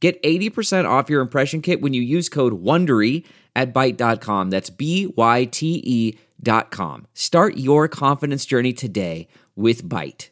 Get 80% off your impression kit when you use code WONDERY at Byte.com. That's B Y T E dot com. Start your confidence journey today with Byte.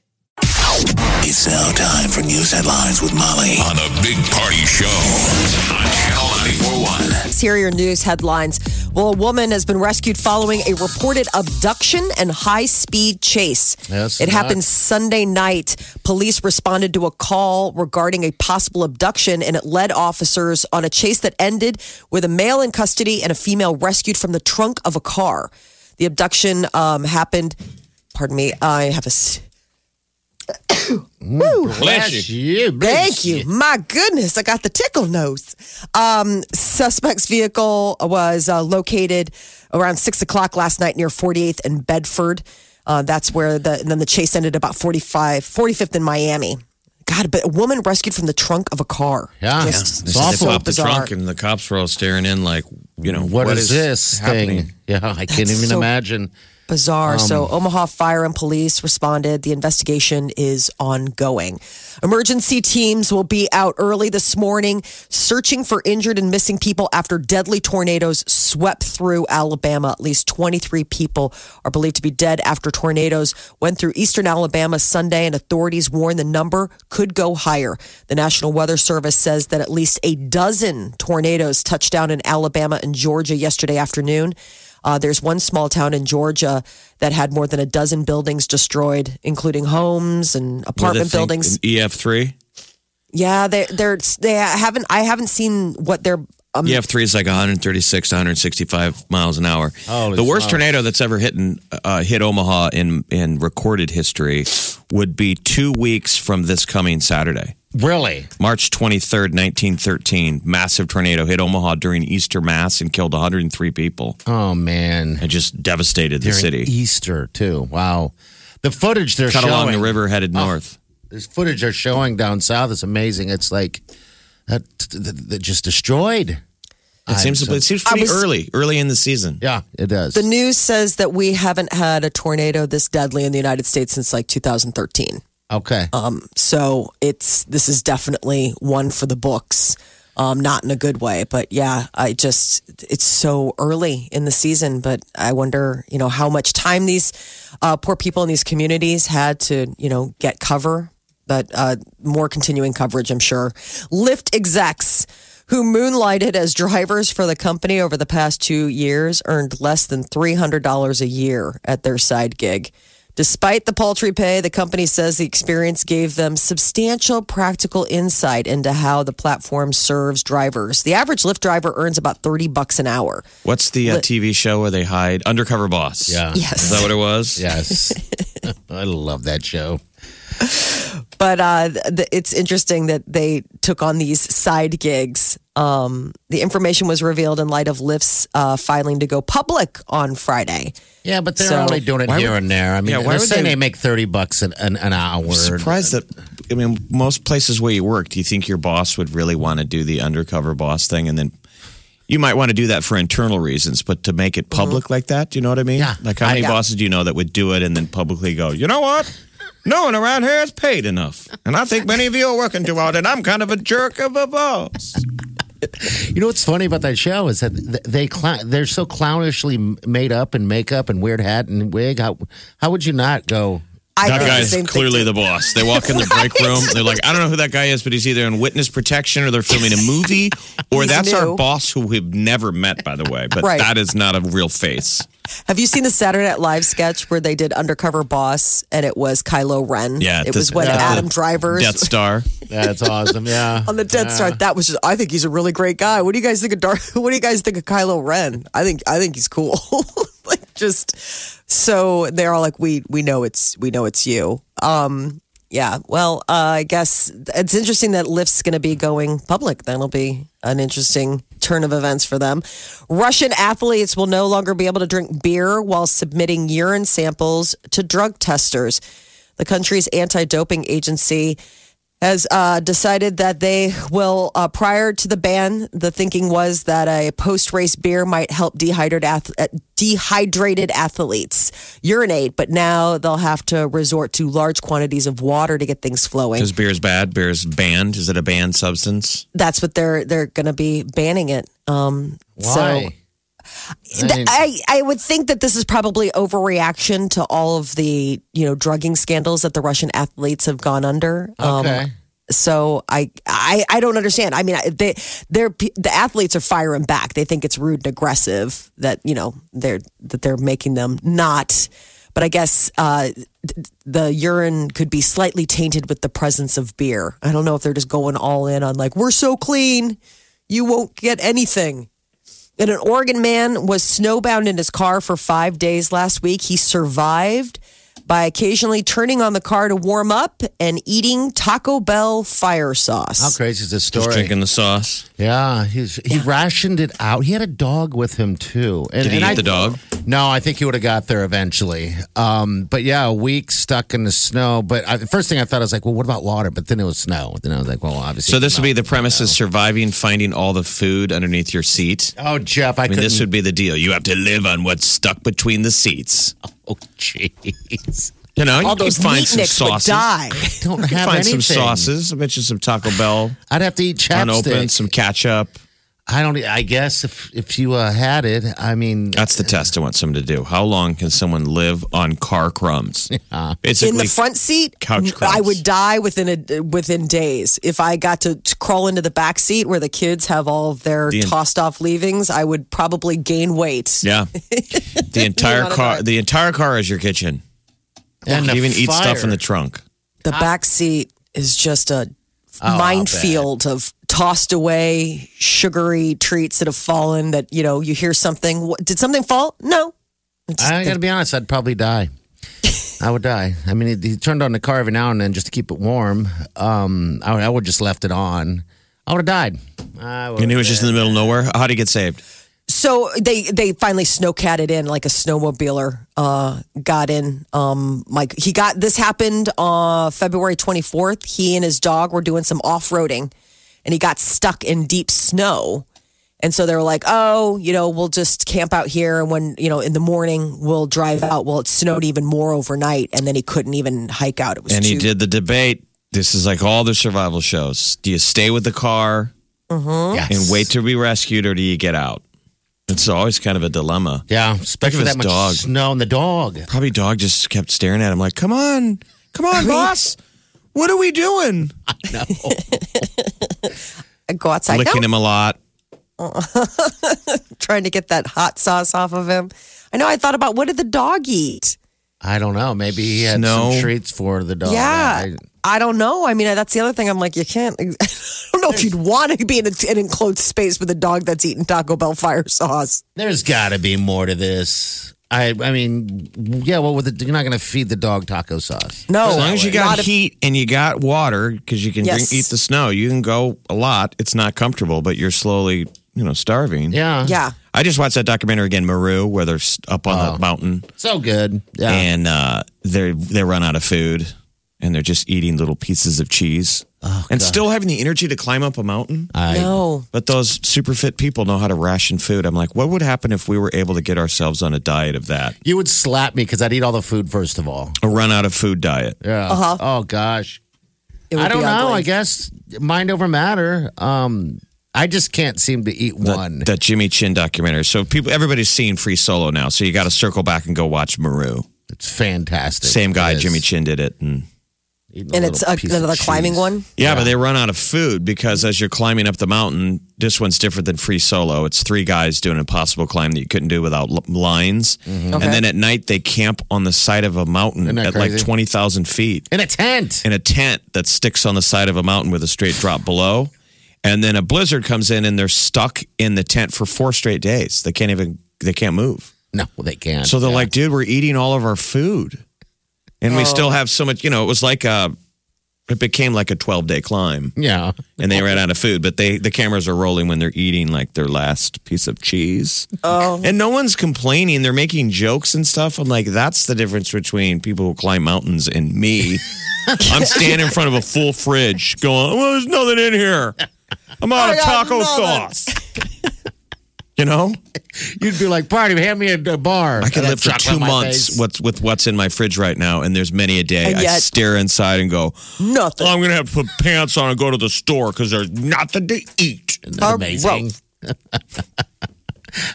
It's now time for news headlines with Molly on the Big Party Show on Channel 941. Here are your news headlines. Well, a woman has been rescued following a reported abduction and high speed chase. That's it not- happened Sunday night. Police responded to a call regarding a possible abduction, and it led officers on a chase that ended with a male in custody and a female rescued from the trunk of a car. The abduction um, happened. Pardon me. I have a. s- Bless you. bless Thank you. My goodness, I got the tickle nose. Um, suspect's vehicle was uh, located around six o'clock last night near 48th and Bedford. Uh, that's where the and then the chase ended about 45, 45th in Miami. God, but a woman rescued from the trunk of a car. Yeah. Just It's They awful. popped the trunk and the cops were all staring in like, you know, what is, this happening? thing? Yeah, I can't That's even so- imagine. Bizarre. so um, Omaha Fire and Police responded. The investigation is ongoing. Emergency teams will be out early this morning searching for injured and missing people after deadly tornadoes swept through Alabama. At least 23 people are believed to be dead after tornadoes went through eastern Alabama Sunday and authorities warn the number could go higher. The National Weather Service says that at least a dozen tornadoes touched down in Alabama and Georgia yesterday afternoon. Uh, there's one small town in Georgia that had more than a dozen buildings destroyed, including homes and apartment buildings. EF3? Yeah, they they're they haven't. I haven't seen what they're. Um, EF3 is like 136 to 165 miles an hour. Holy the worst smokes. tornado that's ever hit in, uh, hit Omaha in in recorded history would be two weeks from this coming Saturday. Really? March 23rd, 1913, massive tornado hit Omaha during Easter Mass and killed 103 people. Oh man. It just devastated the city. Easter too. Wow. The footage they're Cut showing along the river, headed Oh. north. This footage they're showing down south is amazing. It's like that, that, that just destroyed. It seems so- it seems pretty was- early, early in the season. Yeah, it does. the news says that we haven't had a tornado this deadly in the United States since like 2013. okay. Um, so it's this is definitely one for the books. Um, not in a good way, but yeah, I just it's so early in the season. But I wonder, you know, how much time these uh, poor people in these communities had to, you know, get cover. But uh, more continuing coverage, I'm sure. Lyft execs who moonlighted as drivers for the company over the past two years earned less than $300 a year at their side gig. Despite the paltry pay, the company says the experience gave them substantial practical insight into how the platform serves drivers. The average Lyft driver earns about 30 bucks an hour. What's the uh, TV show where they hide Undercover Boss? Yeah. Yes. Is that what it was? yes. I love that show. But uh, th- it's interesting that they took on these side gigs. Um, the information was revealed in light of Lyft's uh, filing to go public on Friday. Yeah, but they're So- only doing it here would- and there. I mean, Yeah, why they're saying they- they, make thirty bucks an, an, an hour. I'm surprised that I mean most places where you work, do you think your boss would really want to do the undercover boss thing and then you might want to do that for internal reasons, but to make it public like that, do you know what I mean? Yeah. Like how many yeah. bosses do you know that would do it and then publicly go, you know what? No one around here is paid enough. And I think many of you are working too hard, and I'm kind of a jerk of a boss. You know what's funny about that show is that they they're so clownishly made up and makeup and weird hat and wig. How how would you not go? I that think the guy's clearly the boss. They walk in the break room. They're like, I don't know who that guy is, but he's either in witness protection or they're filming a movie, or He's that's new. our boss who we've never met, by the way. But Right. that is not a real face. Have you seen the Saturday Night Live sketch where they did Undercover Boss and it was Kylo Ren? Yeah, It the- was when yeah, the Adam Driver's Death Star. That's awesome. Yeah, on the Death Star. That was just, I think he's a really great guy. What do you guys think of Darth? What do you guys think of Kylo Ren? I think I think he's cool. like just so they're all like we we know it's we know it's you. Um Yeah. Well, uh, I guess it's interesting that Lyft's going to be going public. That'll be an interesting turn of events for them. Russian athletes will no longer be able to drink beer while submitting urine samples to drug testers. The country's anti doping agency has uh, decided that they will, uh, prior to the ban, the thinking was that a post race beer might help dehydrated, ath- uh, dehydrated athletes urinate, but now they'll have to resort to large quantities of water to get things flowing. Because beer is bad. beer is banned. Is it a banned substance? That's what they're they're going to be banning it. Um, So Why? I mean- I, I would think that this is probably overreaction to all of the you know drugging scandals that the Russian athletes have gone under. Um, Okay. so I, I I don't understand. I mean, they they're the athletes are firing back. They think it's rude and aggressive that you know they're that they're making them not. But I guess uh, the urine could be slightly tainted with the presence of beer. I don't know if they're just going all in on like we're so clean, you won't get anything. And an Oregon man was snowbound in his car for five days last week. He survived by occasionally turning on the car to warm up and eating Taco Bell fire sauce. How crazy is this story? Just drinking the sauce. Yeah, he's he rationed it out. He had a dog with him too. And, Did he and eat I- the dog? No, I think he would have got there eventually. Um, but yeah, a week stuck in the snow. But I, the first thing I thought I was like, well, what about water? But then it was snow. Then I was like, well, obviously. So this would be the premise is surviving, finding all the food underneath your seat. Oh, Jeff, I, I mean, this couldn't- would be the deal. You have to live on what's stuck between the seats. Oh, jeez. You know, you All can those find some meatnicks would sauces. die. Don't You can have find anything. some sauces. I bet you some Taco Bell I'd have to eat chapstick. unopened, some ketchup. I don't. I guess if if you uh, had it, I mean, That's the test I want someone to do. How long can someone live on car crumbs? Basically, in the front seat, couch crumbs. I would die within a within days. If I got to, to crawl into the back seat where the kids have all of their The- tossed off leavings, I would probably gain weight. Yeah, the entire car. The entire car is your kitchen. and You the can even eat stuff in the trunk. The back seat is just a Oh, minefield of tossed away sugary treats that have fallen. That you know, you hear something. What, did something fall? No. It's I got to be honest. I'd probably die. I would die. I mean, he, he turned on the car every now and then just to keep it warm. Um, I, I would just left it on. I would have died. I And he was just in the middle of nowhere. How would he get saved? So they they finally snowcatted in like a snowmobiler uh, got in. Um, like he got this happened on February 24th. He and his dog were doing some off roading, and he got stuck in deep snow. And so they were like, "Oh, you know, we'll just camp out here, and when you know in the morning we'll drive out." Well, it snowed even more overnight, and then he couldn't even hike out. It was And he did the debate. This is like all the survival shows. Do you stay with the car Yes. and wait to be rescued, or do you get out? It's always kind of a dilemma. Yeah, especially with at that this much dog. snow and the dog. Probably dog just kept staring at him like, "Come on, come on, boss. What are we doing?" I go outside. Licking No, him a lot. trying to get that hot sauce off of him. I know. I thought about what did the dog eat? I don't know. Maybe he had Snow. some treats for the dog. Yeah. I- I don't know. I mean, that's the other thing. I'm like, you can't. I don't know if you'd want to be in a, an enclosed space with a dog that's eating Taco Bell fire sauce. there's got to be more to this. I I mean, yeah. Well, with the, you're not going to feed the dog taco sauce. No, As long as you got not if- heat and you got water, because you can Yes. drink, eat the snow, you can go a lot. It's not comfortable, but you're slowly, you know, starving. Yeah. Yeah. I just watched that documentary again, Meru, where they're up on the mountain So good. Yeah. and uh, they they run out of food and they're just eating little pieces of cheese and still having the energy to climb up a mountain. I, know. But those super fit people know how to ration food. I'm like, what would happen if we were able to get ourselves on a diet of that? You would slap me because I'd eat all the food first of all. A run out of food diet. Yeah. Uh-huh. Oh gosh. I don't know. I guess mind over matter. Um, I just can't seem to eat That, one. that Jimmy Chin documentary. So people, everybody's seeing Free Solo now. So you got to circle back and go watch Meru. It's fantastic. Same guy, Jimmy Chin, did it. And Eating a And it's a, piece of another climbing one. yeah, but they run out of food because as you're climbing up the mountain, this one's different than Free Solo. It's three guys doing an impossible climb that you couldn't do without l- lines. Mm-hmm. And Okay. then at night, they camp on the side of a mountain Isn't that at like 20,000 feet. In a tent. in a tent that sticks on the side of a mountain with a straight drop below. And then a blizzard comes in and they're stuck in the tent for four straight days. They can't even they can't move. No, they can't. So they're Yeah. like, dude, we're eating all of our food. And we still have so much, you know, it was like uh It became like a 12 day climb Yeah. and they ran out of food, but they the cameras are rolling when they're eating like their last piece of cheese. Oh. And no one's complaining. They're making jokes and stuff. I'm like, that's the difference between people who climb mountains and me. I'm standing in front of a full fridge going, well, there's nothing in here. I'm out I of got taco nothing." sauce. you know? You'd be like, party, hand me a, a bar. I can live for two months what's with what's in my fridge right now, and there's many a day And I yet- stare inside and go, Nothing. oh, I'm gonna have to put pants on and go to the store because there's nothing to eat. Isn't that amazing?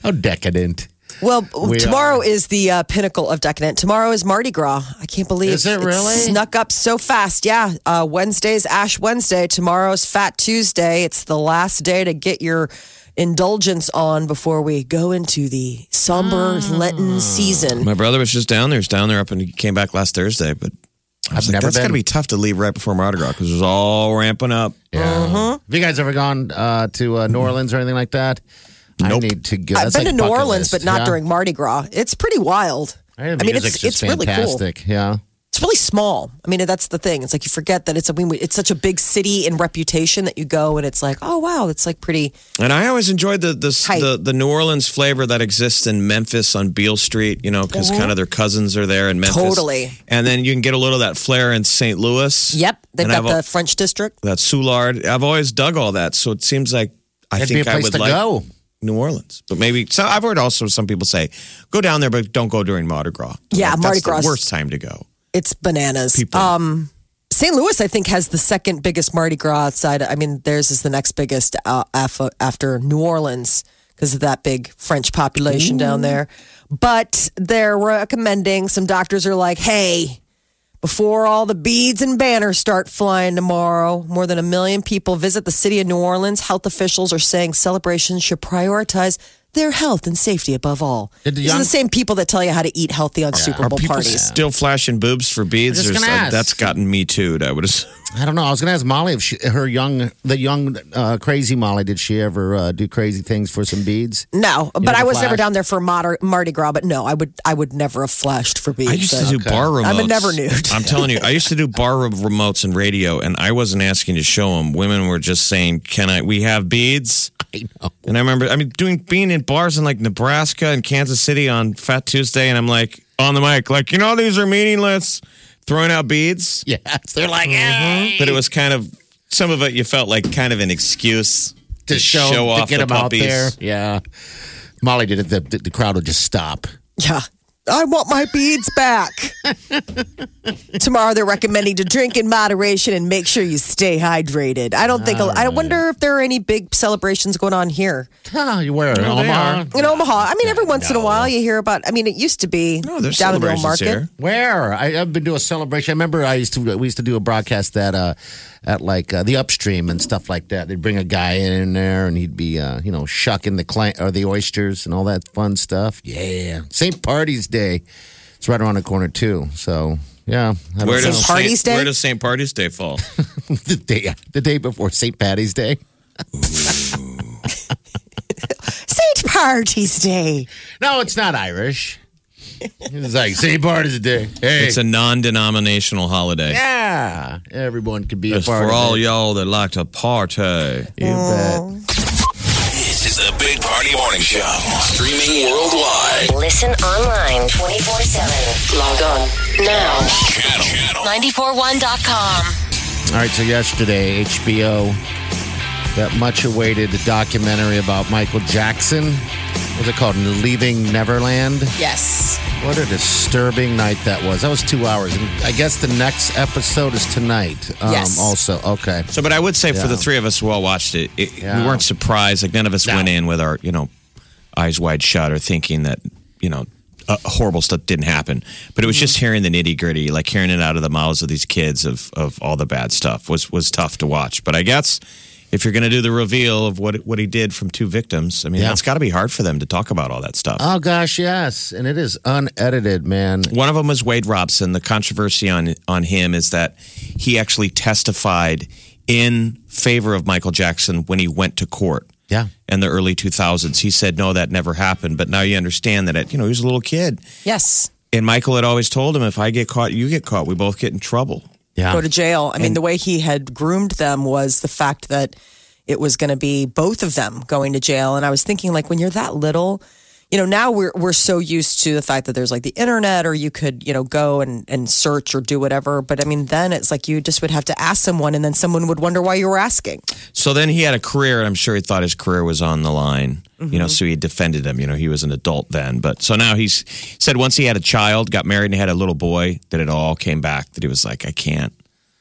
How decadent. Well, We tomorrow are. is the uh, pinnacle of decadent. Tomorrow is Mardi Gras. I can't believe Is it really? snuck up so fast. Yeah, uh, Wednesday's Ash Wednesday. Tomorrow's Fat Tuesday. It's the last day to get your indulgence on before we go into the somber Ah. Lenten season. My brother was just down there. He's down there up and he came back last Thursday, but I was I've like, never that's got to be tough to leave right before Mardi Gras because it was all ramping up. Yeah. Have you guys ever gone uh, to uh, New Orleans or anything like that? I need to go. I've That's been like to New Orleans, list, but not yeah. during Mardi Gras. It's pretty wild. I, I mean, music's it's just it's really cool. fantastic. Yeah. It's really small. I mean, that's the thing. It's like you forget that it's a it's such a big city in reputation that you go and it's like, oh wow, it's like pretty. And I always enjoyed the the, the the New Orleans flavor that exists in Memphis on Beale Street, you know, because kind of their cousins are there in Memphis. Mm-hmm. Totally. And then you can get a little of that flair in St. Louis. Yep, they've And got I've- the French district. that Soulard. I've always dug all that, so it seems like I It'd think be a I place would to like go. New Orleans. But maybe so. I've heard also some people say go down there, but don't go during Mardi Gras. Yeah, Like, Mardi Gras. worst time to go. It's bananas. People. Um, St. Louis, I think, has the second biggest Mardi Gras outside. I mean, theirs is the next biggest uh, after New Orleans because of that big French population down there. But they're recommending some doctors are like, hey, before all the beads and banners start flying tomorrow, more than a million people visit the city of New Orleans. Health officials are saying celebrations should prioritize their health and safety above all. Did the These are the same people that tell you how to eat healthy on Super Are Bowl people parties. still flashing boobs for beads? I was Or is- gonna ask. that's gotten me too. I would assume. I don't know. I was going to ask Molly if she, her young, the young, uh, crazy Molly, did she ever uh, do crazy things for some beads? No, but I was never flashed? down there for Mar- Mardi Gras. But no, I would I would never have flashed for beads. I used to So- do bar remotes. I'm a never nude. I'm telling you, I used to do bar re- remotes and radio, and I wasn't asking to show them. Women were just saying, "Can I? We have beads." I know. And I remember, I mean, doing being in bars in like Nebraska and Kansas City on Fat Tuesday, and I'm like on the mic, like, you know, these are meaningless, throwing out beads. Yes, they're like, Mm-hmm. "Hey." But it was kind of some of it. You felt like kind of an excuse to show, off to get the them out puppies. there. Yeah. Molly did it. The, the, the crowd would just stop. Yeah. I want my beads back. Tomorrow they're recommending to drink in moderation and make sure you stay hydrated. I don't think I wonder if there are any big celebrations going on here Huh, you wear it. No, they Omaha? in Omaha. I mean, every once in a while you hear about. I mean, it used to be No, there's down in the old celebrations market. here. Where I, I've been doing a celebration. I remember I used to we used to do a broadcast that uh at like uh, the upstream and stuff like that. They'd bring a guy in there and he'd be uh, you know shucking the clam or the oysters and all that fun stuff. Yeah, St. Party's Day. It's right around the corner too. So yeah, Where does St. Party's Saint- Day? Where does St. Party's Day fall? the day the day before St. Patty's Day. St. Party's Day. No, it's not Irish. It's like St. Party's Day. Hey, It's a non-denominational holiday. yeah, everyone can be It's a part for of all it. y'all that like to party. You bet. This is the Big Party Morning Show. Streaming worldwide. Listen online 24 7. Log on now. Channel. Channel. 941.com. All right, so yesterday, HBO, that much awaited documentary about Michael Jackson. What's it called? Leaving Neverland? Yes. What a disturbing night that was. That was two hours. And I guess the next episode is tonight. Um, Yes. Also, okay. So, but I would say for the three of us who all watched it, it we weren't surprised. Like none of us No. went in with our, you know, eyes wide shut or thinking that, you know, uh, horrible stuff didn't happen. But it was just hearing the nitty gritty, like hearing it out of the mouths of these kids of of all the bad stuff was was tough to watch. But I guess if you're going to do the reveal of what what he did from two victims, I mean, Yeah. that's got to be hard for them to talk about all that stuff. Oh, gosh, yes. And it is unedited, man. One of them was Wade Robson. The controversy on on him is that he actually testified in favor of Michael Jackson when he went to court. Yeah. In the early 2000s, he said no, that never happened. But now you understand that it, you know he was a little kid, Yes. and Michael had always told him, "If I get caught, you get caught. We both get in trouble." Yeah. go to jail. I mean, the way he had groomed them was the fact that it was going to be both of them going to jail. And I was thinking, like, when you're that little, you know, now we're we're so used to the fact that there's like the internet, or you could, you know, go and and search or do whatever. But I mean, then it's like you just would have to ask someone, and then someone would wonder why you were asking. So then he had a career, and I'm sure he thought his career was on the line. You Mm-hmm. know, so he defended him. You know, he was an adult then, but so now he's he said once he had a child, got married, and had a little boy, that it all came back. That he was like, I can't.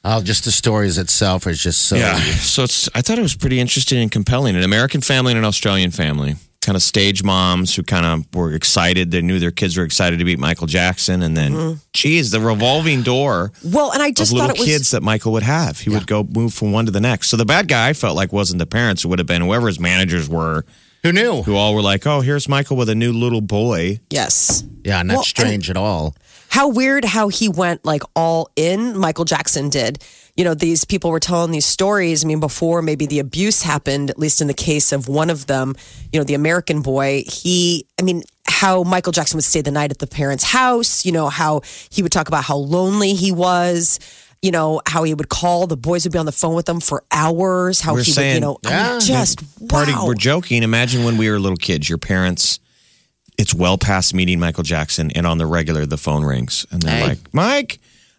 Oh, just the stories itself is just so. Yeah. So it's I thought it was pretty interesting and compelling. An American family and an Australian family. Kind of stage moms who kind of were excited. They knew their kids were excited to meet Michael Jackson, and then, geez, the revolving door Well, and I Mm-hmm. just of little it was kids that Michael would have. He would go move from one to the next. So the bad guy I felt like wasn't the parents. It would have been whoever his managers were, Who knew? who all were like, "Oh, here's Michael with a new little boy." yes. Yeah, not Well, strange at all. how weird how he went like all in michael jackson did you know these people were telling these stories i mean before maybe the abuse happened at least in the case of one of them you know the american boy he i mean how michael jackson would stay the night at the parents house you know how he would talk about how lonely he was you know how he would call the boys would be on the phone with him for hours how We're he would saying- you know I mean, just Party, wow. we're joking. Imagine when we were little kids, your parents. It's well past meeting Michael Jackson, and on the regular, the phone rings, and they're Hey. like, "Mike,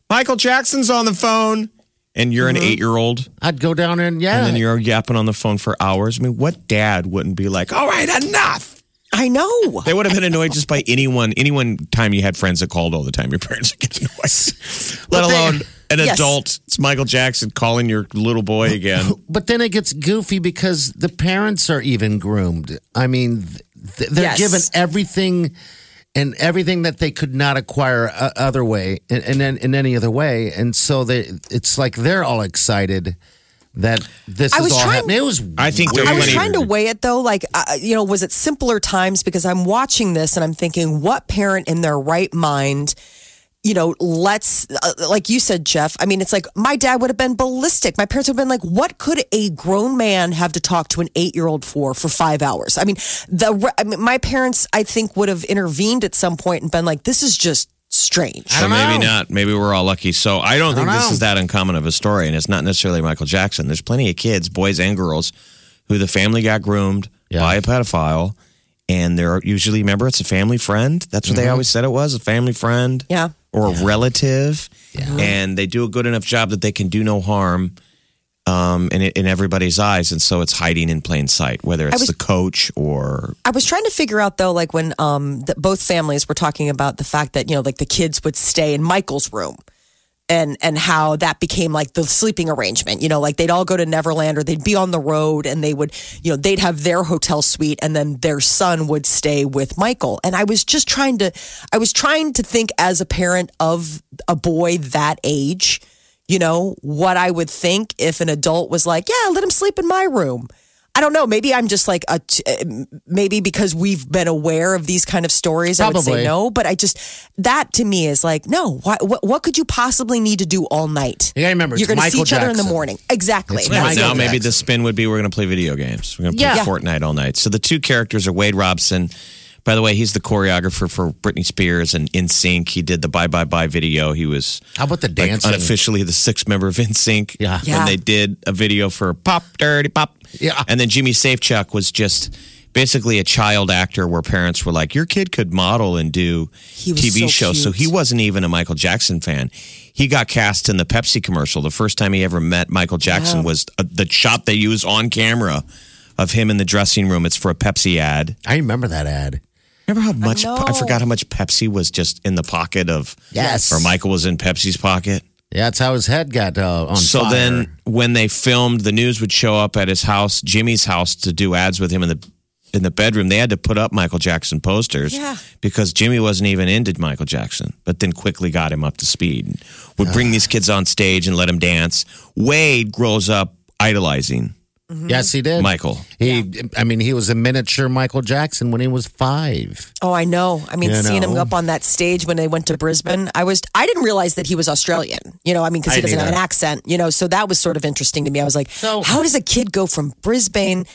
Michael Jackson's on the phone," and you're an mm-hmm. eight-year-old, I'd go down and yeah. and then you're yapping on the phone for hours. I mean, what dad wouldn't be like, "All right, enough"? i know They would have been annoyed just by anyone. Anyone time you had friends that called all the time, your parents would get annoyed. Let But they- alone an Yes. adult. It's Michael Jackson calling your little boy again. But then it gets goofy because the parents are even groomed. I mean, th- they're Yes. given everything and everything that they could not acquire uh, other way in, in, in any other way, and so they it's like they're all excited that this I is was all trying- happening. It was I think weird. I was trying to weigh it though. Like, uh, you know, was it simpler times? Because I'm watching this and I'm thinking, what parent in their right mind, you know, let's, uh, like you said, Jeff, I mean, it's like my dad would have been ballistic. My parents would have been like, what could a grown man have to talk to an eight year old for for five hours? I mean, the, I mean, my parents, I think, would have intervened at some point and been like, this is just strange. So don't maybe know. not. Maybe we're all lucky. So I don't think don't this know. is that uncommon of a story, and it's not necessarily Michael Jackson. There's plenty of kids, boys and girls, who the family got groomed Yeah. by a pedophile, and they're usually remember it's a family friend. That's what they always said it was a family friend, Yeah. Or a relative, and they do a good enough job that they can do no harm. Um, in, in everybody's eyes, and so it's hiding in plain sight, whether it's was- the coach or I was trying to figure out though, like when um the, both families were talking about the fact that you know, like the kids would stay in Michael's room, and and how that became like the sleeping arrangement. You know, like they'd all go to Neverland or they'd be on the road, and they would, you know, they'd have their hotel suite, and then their son would stay with Michael. And I was just trying to, I was trying to think as a parent of a boy that age. You know, what I would think if an adult was like, yeah, let him sleep in my room. I don't know. Maybe I'm just like a, t- uh, maybe because we've been aware of these kind of stories. I would say no, but I just that to me is like no. What what, what could you possibly need to do all night? You gotta remember, you're going to see Michael each other in the morning. Exactly. It's Yeah, but Michael now maybe the spin would be we're going to play video games. We're going to play Yeah. Fortnite all night. So the two characters are Wade Robson. By the way, he's the choreographer for Britney Spears and NSYNC. He did the Bye Bye Bye video. He was How about the like, dancing? unofficially the sixth member of NSYNC. Yeah. Yeah. When they did a video for Pop Dirty Pop. Yeah. And then Jimmy Safechuck was just basically a child actor where parents were like, your kid could model and do TV so shows. So he wasn't even a Michael Jackson fan. He got cast in the Pepsi commercial. The first time he ever met Michael Jackson was uh, the shot they used on camera of him in the dressing room. It's for a Pepsi ad. I remember that ad. Remember how much know. I forgot how much Pepsi was just in the pocket of Yes. or Michael was in Pepsi's pocket. Yeah, that's how his head got uh, on So fire. then when they filmed, the news would show up at his house, Jimmy's house, to do ads with him in the in the bedroom. They had to put up Michael Jackson posters Yeah. because Jimmy wasn't even into Michael Jackson, but then quickly got him up to speed. Would bring these kids on stage and let them dance. Wade grows up idolizing Mm-hmm. yes, he did. Michael. He, I mean, he was a miniature Michael Jackson when he was five. Oh, I know. I mean, You seeing him up on that stage when they went to Brisbane, I was I didn't realize that he was Australian. You know, I mean, because he I doesn't have an accent. You know, so that was sort of interesting to me. I was like, So- how does a kid go from Brisbane?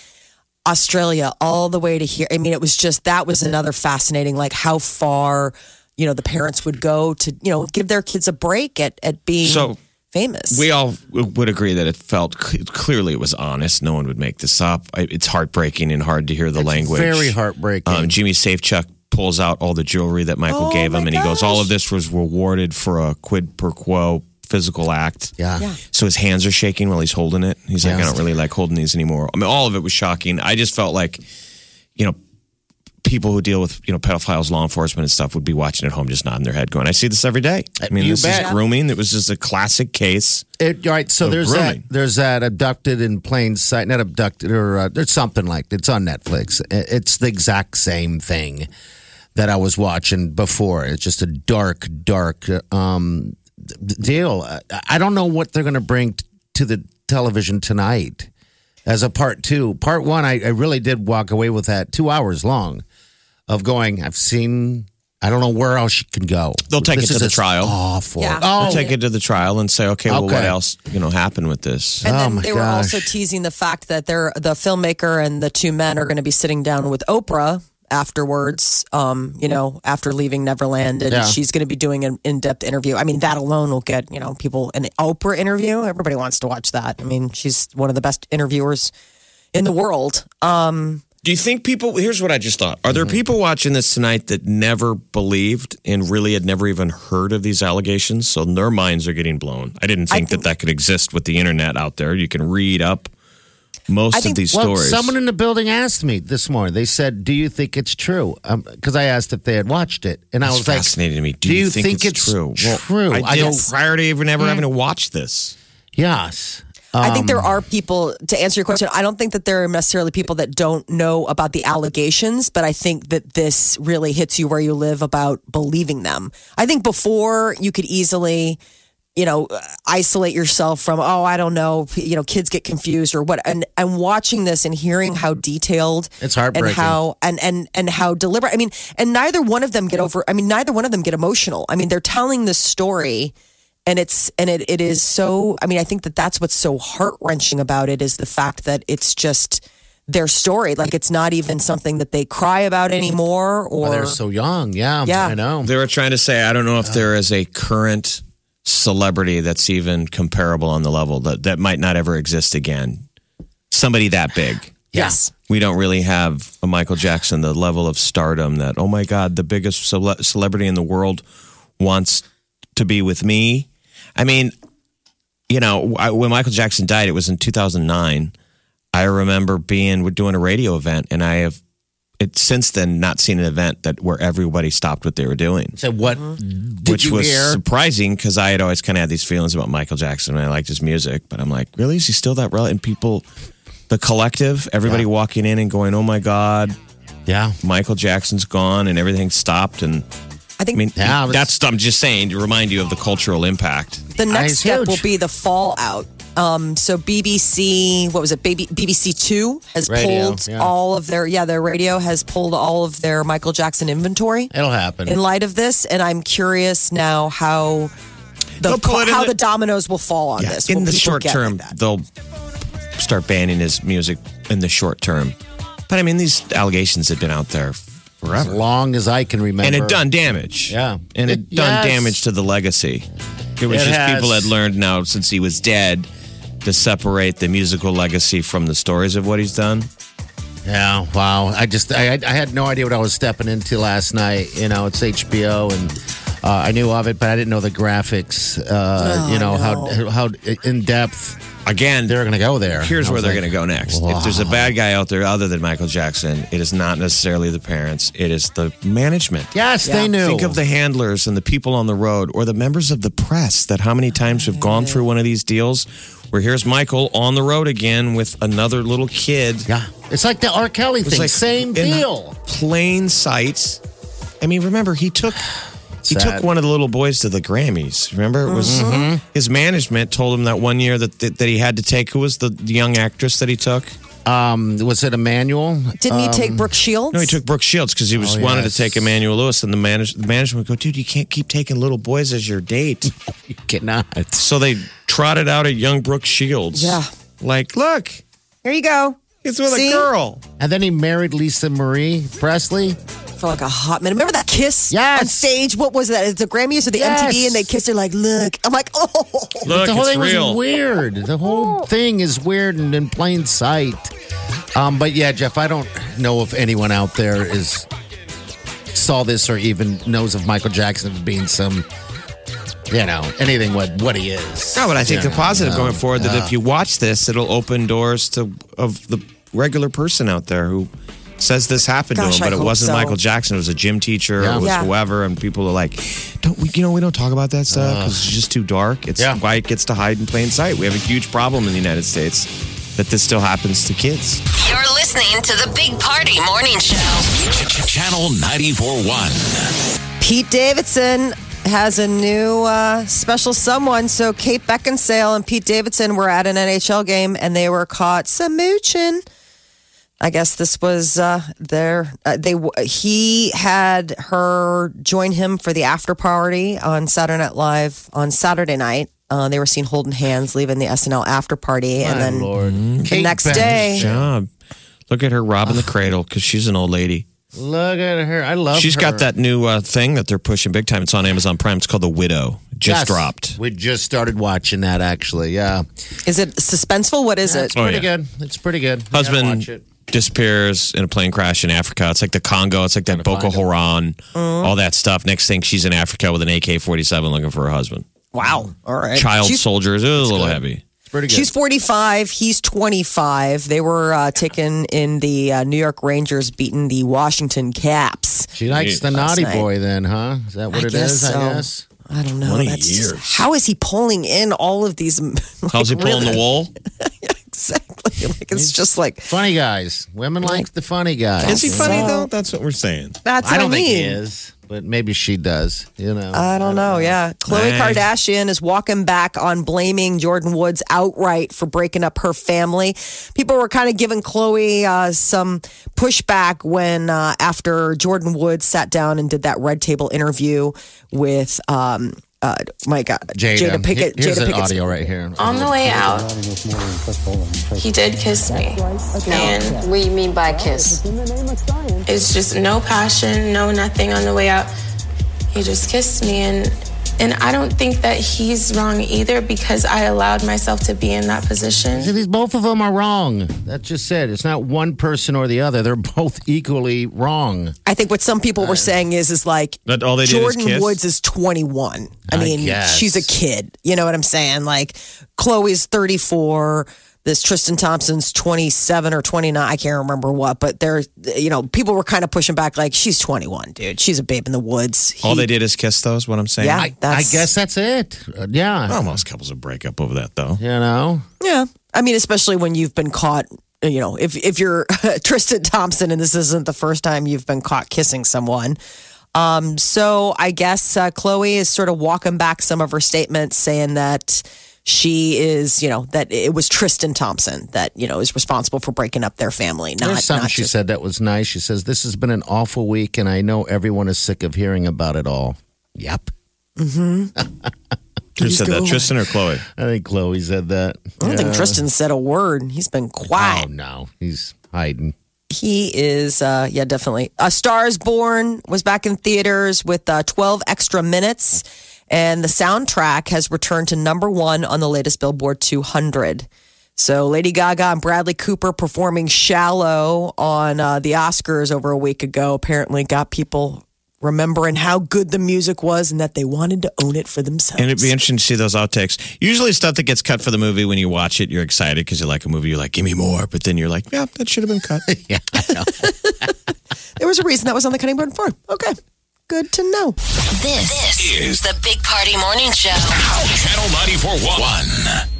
Australia all the way to here. I mean, it was just that was another fascinating, like how far, you know, the parents would go to, you know, give their kids a break at at being So- famous. We all would agree that it felt clearly it was honest. No one would make this up. It's heartbreaking and hard to hear the language. Very heartbreaking. Um, Jimmy Safechuck pulls out all the jewelry that Michael Oh, gave him, my and he goes, "All of this was rewarded for a quid pro quo physical act." yeah. Yeah. So his hands are shaking while he's holding it. He's like, "I don't really like holding these anymore." I mean, all of it was shocking. I just felt like, you know. People who deal with you know pedophiles, law enforcement, and stuff would be watching at home, just nodding their head, going, "I see this every day." I mean, You this bet. is grooming. It was just a classic case. It, right. So Of there's grooming. that. There's that abducted in plain sight. Not abducted, or uh, there's something like it's on Netflix. It's the exact same thing that I was watching before. It's just a dark, dark um, deal. I- I don't know what they're going to bring t- to the television tonight as a part two. Part one, I, I really did walk away with that two hours long of going. I've seen. I don't know where else you can go. They'll take This it to the trial. Awful. Yeah. Oh, I'll take it to the trial and say, okay, well, what else you know happened with this? And Oh, then my they were also teasing the fact that they're the filmmaker and the two men are going to be sitting down with Oprah afterwards. Um, you know, after leaving Neverland, and Yeah. she's going to be doing an in-depth interview. I mean, that alone will get you know people an Oprah interview. Everybody wants to watch that. I mean, she's one of the best interviewers in the world. Um, Do you think people? Here's what I just thought: Are there Mm-hmm. people watching this tonight that never believed and really had never even heard of these allegations? So their minds are getting blown. I didn't think that that could exist with the internet out there. You can read up most I of think- these Well, stories. someone in the building asked me this morning. They said, "Do you think it's true?" Because I asked if they had watched it, and I It's was like, fascinating to me. Do, you, think, it's, true? Well, true? I did don't- prior to even ever having to watch this. Yes. I think Um, there are people to answer your question. I don't think that there are necessarily people that don't know about the allegations, but I think that this really hits you where you live about believing them. I think before you could easily, you know, isolate yourself from, oh, I don't know, you know, kids get confused or what. And and watching this and hearing how detailed It's and heartbreaking. how and and and how deliberate. I mean, and neither one of them get over. I mean, neither one of them get emotional. I mean, they're telling this story and it's and it, it is so i mean i think that that's what's so heart-wrenching about it is the fact that it's just their story like it's not even something that they cry about anymore or Oh, they're so young. Yeah. Yeah. I know. They were trying to say, I don't know if there is a current celebrity that's even comparable on the level that that might not ever exist again. Somebody that big. yes we don't really have a Michael Jackson, the level of stardom that, oh my God, the biggest cele- celebrity in the world wants to be with me. I mean, you know, I, when Michael Jackson died, it was in 2009. I remember being, we're doing a radio event, and I have it, since then not seen an event that where everybody stopped what they were doing. So what Mm-hmm. did which you was hear? surprising because I had always kind of had these feelings about Michael Jackson and I liked his music, but I'm like, really, is he still that relevant? And people, the collective, everybody walking in and going, "Oh my God, yeah. Michael Jackson's gone," and everything stopped. And i think I mean, Yeah, it was- that's I'm just saying to remind you of the cultural impact. the next it's step huge. will be the fallout um, so bbc what was it Baby, bbc 2 has Radio, pulled yeah. all of their yeah their radio has pulled all of their michael jackson inventory It'll happen. in light of this and i'm curious now how the They'll pull it in how the- the, dominoes will fall on this in the people short get term, like that? they'll start banning his music in the short term. But I mean, these allegations have been out there as long as I can remember. and it done damage. Yeah. and it, It- done yes. damage to the legacy. It was It just has. people had learned now since he was dead to separate the musical legacy from the stories of what he's done. Yeah, wow. I just I, I had no idea what I was stepping into last night. You know, it's HBO and uh, I knew of it, but I didn't know the graphics. Uh, you know how how in depth Again, they're going to go there. here's where they're like, going to go next. If there's a bad guy out there other than Michael Jackson, it is not necessarily the parents. It is the management. Yes, they knew. Think of the handlers and the people on the road or the members of the press that how many times have gone through one of these deals where here's Michael on the road again with another little kid. Yeah, it's like the R. Kelly thing. like Same deal. Plain sight. I mean, remember he took he Sad. took one of the little boys to the Grammys. Remember, it was Mm-hmm. his management told him that one year that, that that he had to take. Who was the young actress that he took? Um, was it Emmanuel? Didn't he take Brooke Shields? No, he took Brooke Shields because he was Oh, wanted yes. to take Emmanuel Lewis, and the, manage, the management would go, dude, you can't keep taking little boys as your date. You cannot. so they trotted out a young Brooke Shields. Yeah. like look, Here you go. It's with See? a girl. And then he married Lisa Marie Presley. For for like a hot minute. Remember that kiss Yes. on stage? What was that? It's the Grammys or the Yes. MTV? And they kissed her like, look. I'm like, oh. Look, the whole it's thing real. was weird. The whole thing is weird and in plain sight. Um, but yeah, Jeff, I don't know if anyone out there is saw this or even knows of Michael Jackson as being some, you know, anything what what he is. No, but I think You the know, positive no. going forward that if you watch this, it'll open doors to of the regular person out there who says this happened Gosh, to him, I but it wasn't so. Michael Jackson. It was a gym teacher. Yeah. It was Yeah. whoever, and people are like, "Don't we? You know, we don't talk about that stuff because it's just too dark. It's Yeah. why it gets to hide in plain sight. We have a huge problem in the United States that this still happens to kids. You're listening to the Big Party Morning Show. Channel 94.1. Pete Davidson has a new uh, special someone. So Kate Beckinsale and Pete Davidson were at an NHL game and they were caught samooching. I guess this was uh, their. Uh, they he had her join him for the after party on Saturday Night Live on Saturday night. Uh, they were seen holding hands, leaving the SNL after party, and My then Lord. the Kate next Beckinsale. day, Job. Look at her robbing the cradle because she's an old lady. Look at her. I love She's her. got that new uh, thing that they're pushing big time. It's on Amazon Prime. It's called The Widow. Just Yes. dropped. We just started watching that actually. Yeah. is it suspenseful? What is it? It's pretty Oh, yeah. good. It's pretty good. You gotta watch husband it. Disappears in a plane crash in Africa. It's like the Congo. It's like that Boko find him. Haram, all that stuff. Next thing, she's in Africa with an AK 47 looking for her husband. Wow! All right, Child She's- soldiers. It was a little heavy. It's pretty good. She's 45. He's 25. They were uh, taken in the uh, New York Rangers beating the Washington Caps. she likes the naughty night. boy then, huh? Is that what I it guess is? so. I guess. I don't know. 20 That's just- years. how is he pulling in all of these? like, How's he pulling really- the wool? Exactly. Like it's just like Funny guys. Women like the funny guys. Is he funny So- though? That's what we're saying. that's I what don't I think he is, but maybe she does. You know. I don't know. Yeah. Khloe Hey. Kardashian is walking back on blaming Jordyn Woods outright for breaking up her family. People were kind of giving Khloe uh, some pushback when, uh, after Jordyn Woods sat down and did that red table interview with, um, uh, my God, Jada, Pinkett. Here's Jada the Pinkett's audio right here. On the way out, he did kiss me. And What do you mean by kiss? it's just no passion, no nothing on the way out. He just kissed me and and I don't think that he's wrong either because I allowed myself to be in that position. See, these both of them are wrong. That's just it. It's not one person or the other. They're both equally wrong. I think what some people were uh, saying is, is like That all they did is Jordyn? Woods is 21. I I mean, guess. she's a kid. You know what I'm saying? Like Khloe's 34. This Tristan Thompson's 27 or 29. I can't remember what, but they're, you know, people were kind of pushing back like, she's 21, dude. She's a babe in the woods. All they did is kiss, though, is what I'm saying. Yeah. I, I guess that's it. Uh, yeah. Well, most couples would break up over that, though. You know. Yeah. I mean, especially when you've been caught, you know, if, if you're Tristan Thompson and this isn't the first time you've been caught kissing someone. Um, so I guess uh, Khloe is sort of walking back some of her statements saying that she is, you know, that it was Tristan Thompson that, you know, is responsible for breaking up their family. Not, There's something not she just- said that was nice. She says, This has been an awful week, and I know everyone is sick of hearing about it all. Yep. Who said that? Tristan or Khloe? I think Khloe said that. I don't think Tristan said a word. He's been quiet. Oh, no. He's hiding. He is, uh, yeah, definitely. A Star is Born was back in theaters with uh, 12 extra minutes, and the soundtrack has returned to number one on the latest Billboard 200. So Lady Gaga and Bradley Cooper performing "Shallow" on uh, the Oscars over a week ago apparently got people remembering how good the music was and that they wanted to own it for themselves. And it'd be interesting to see those outtakes. Usually, stuff that gets cut for the movie, when you watch it, you're excited because you like a movie. You're like, give me more. But then you're like, yeah, that should have been cut. yeah. there was a reason that was on the cutting board for. Okay, good to know. This, is the Big Party Morning Show. Channel 94.1.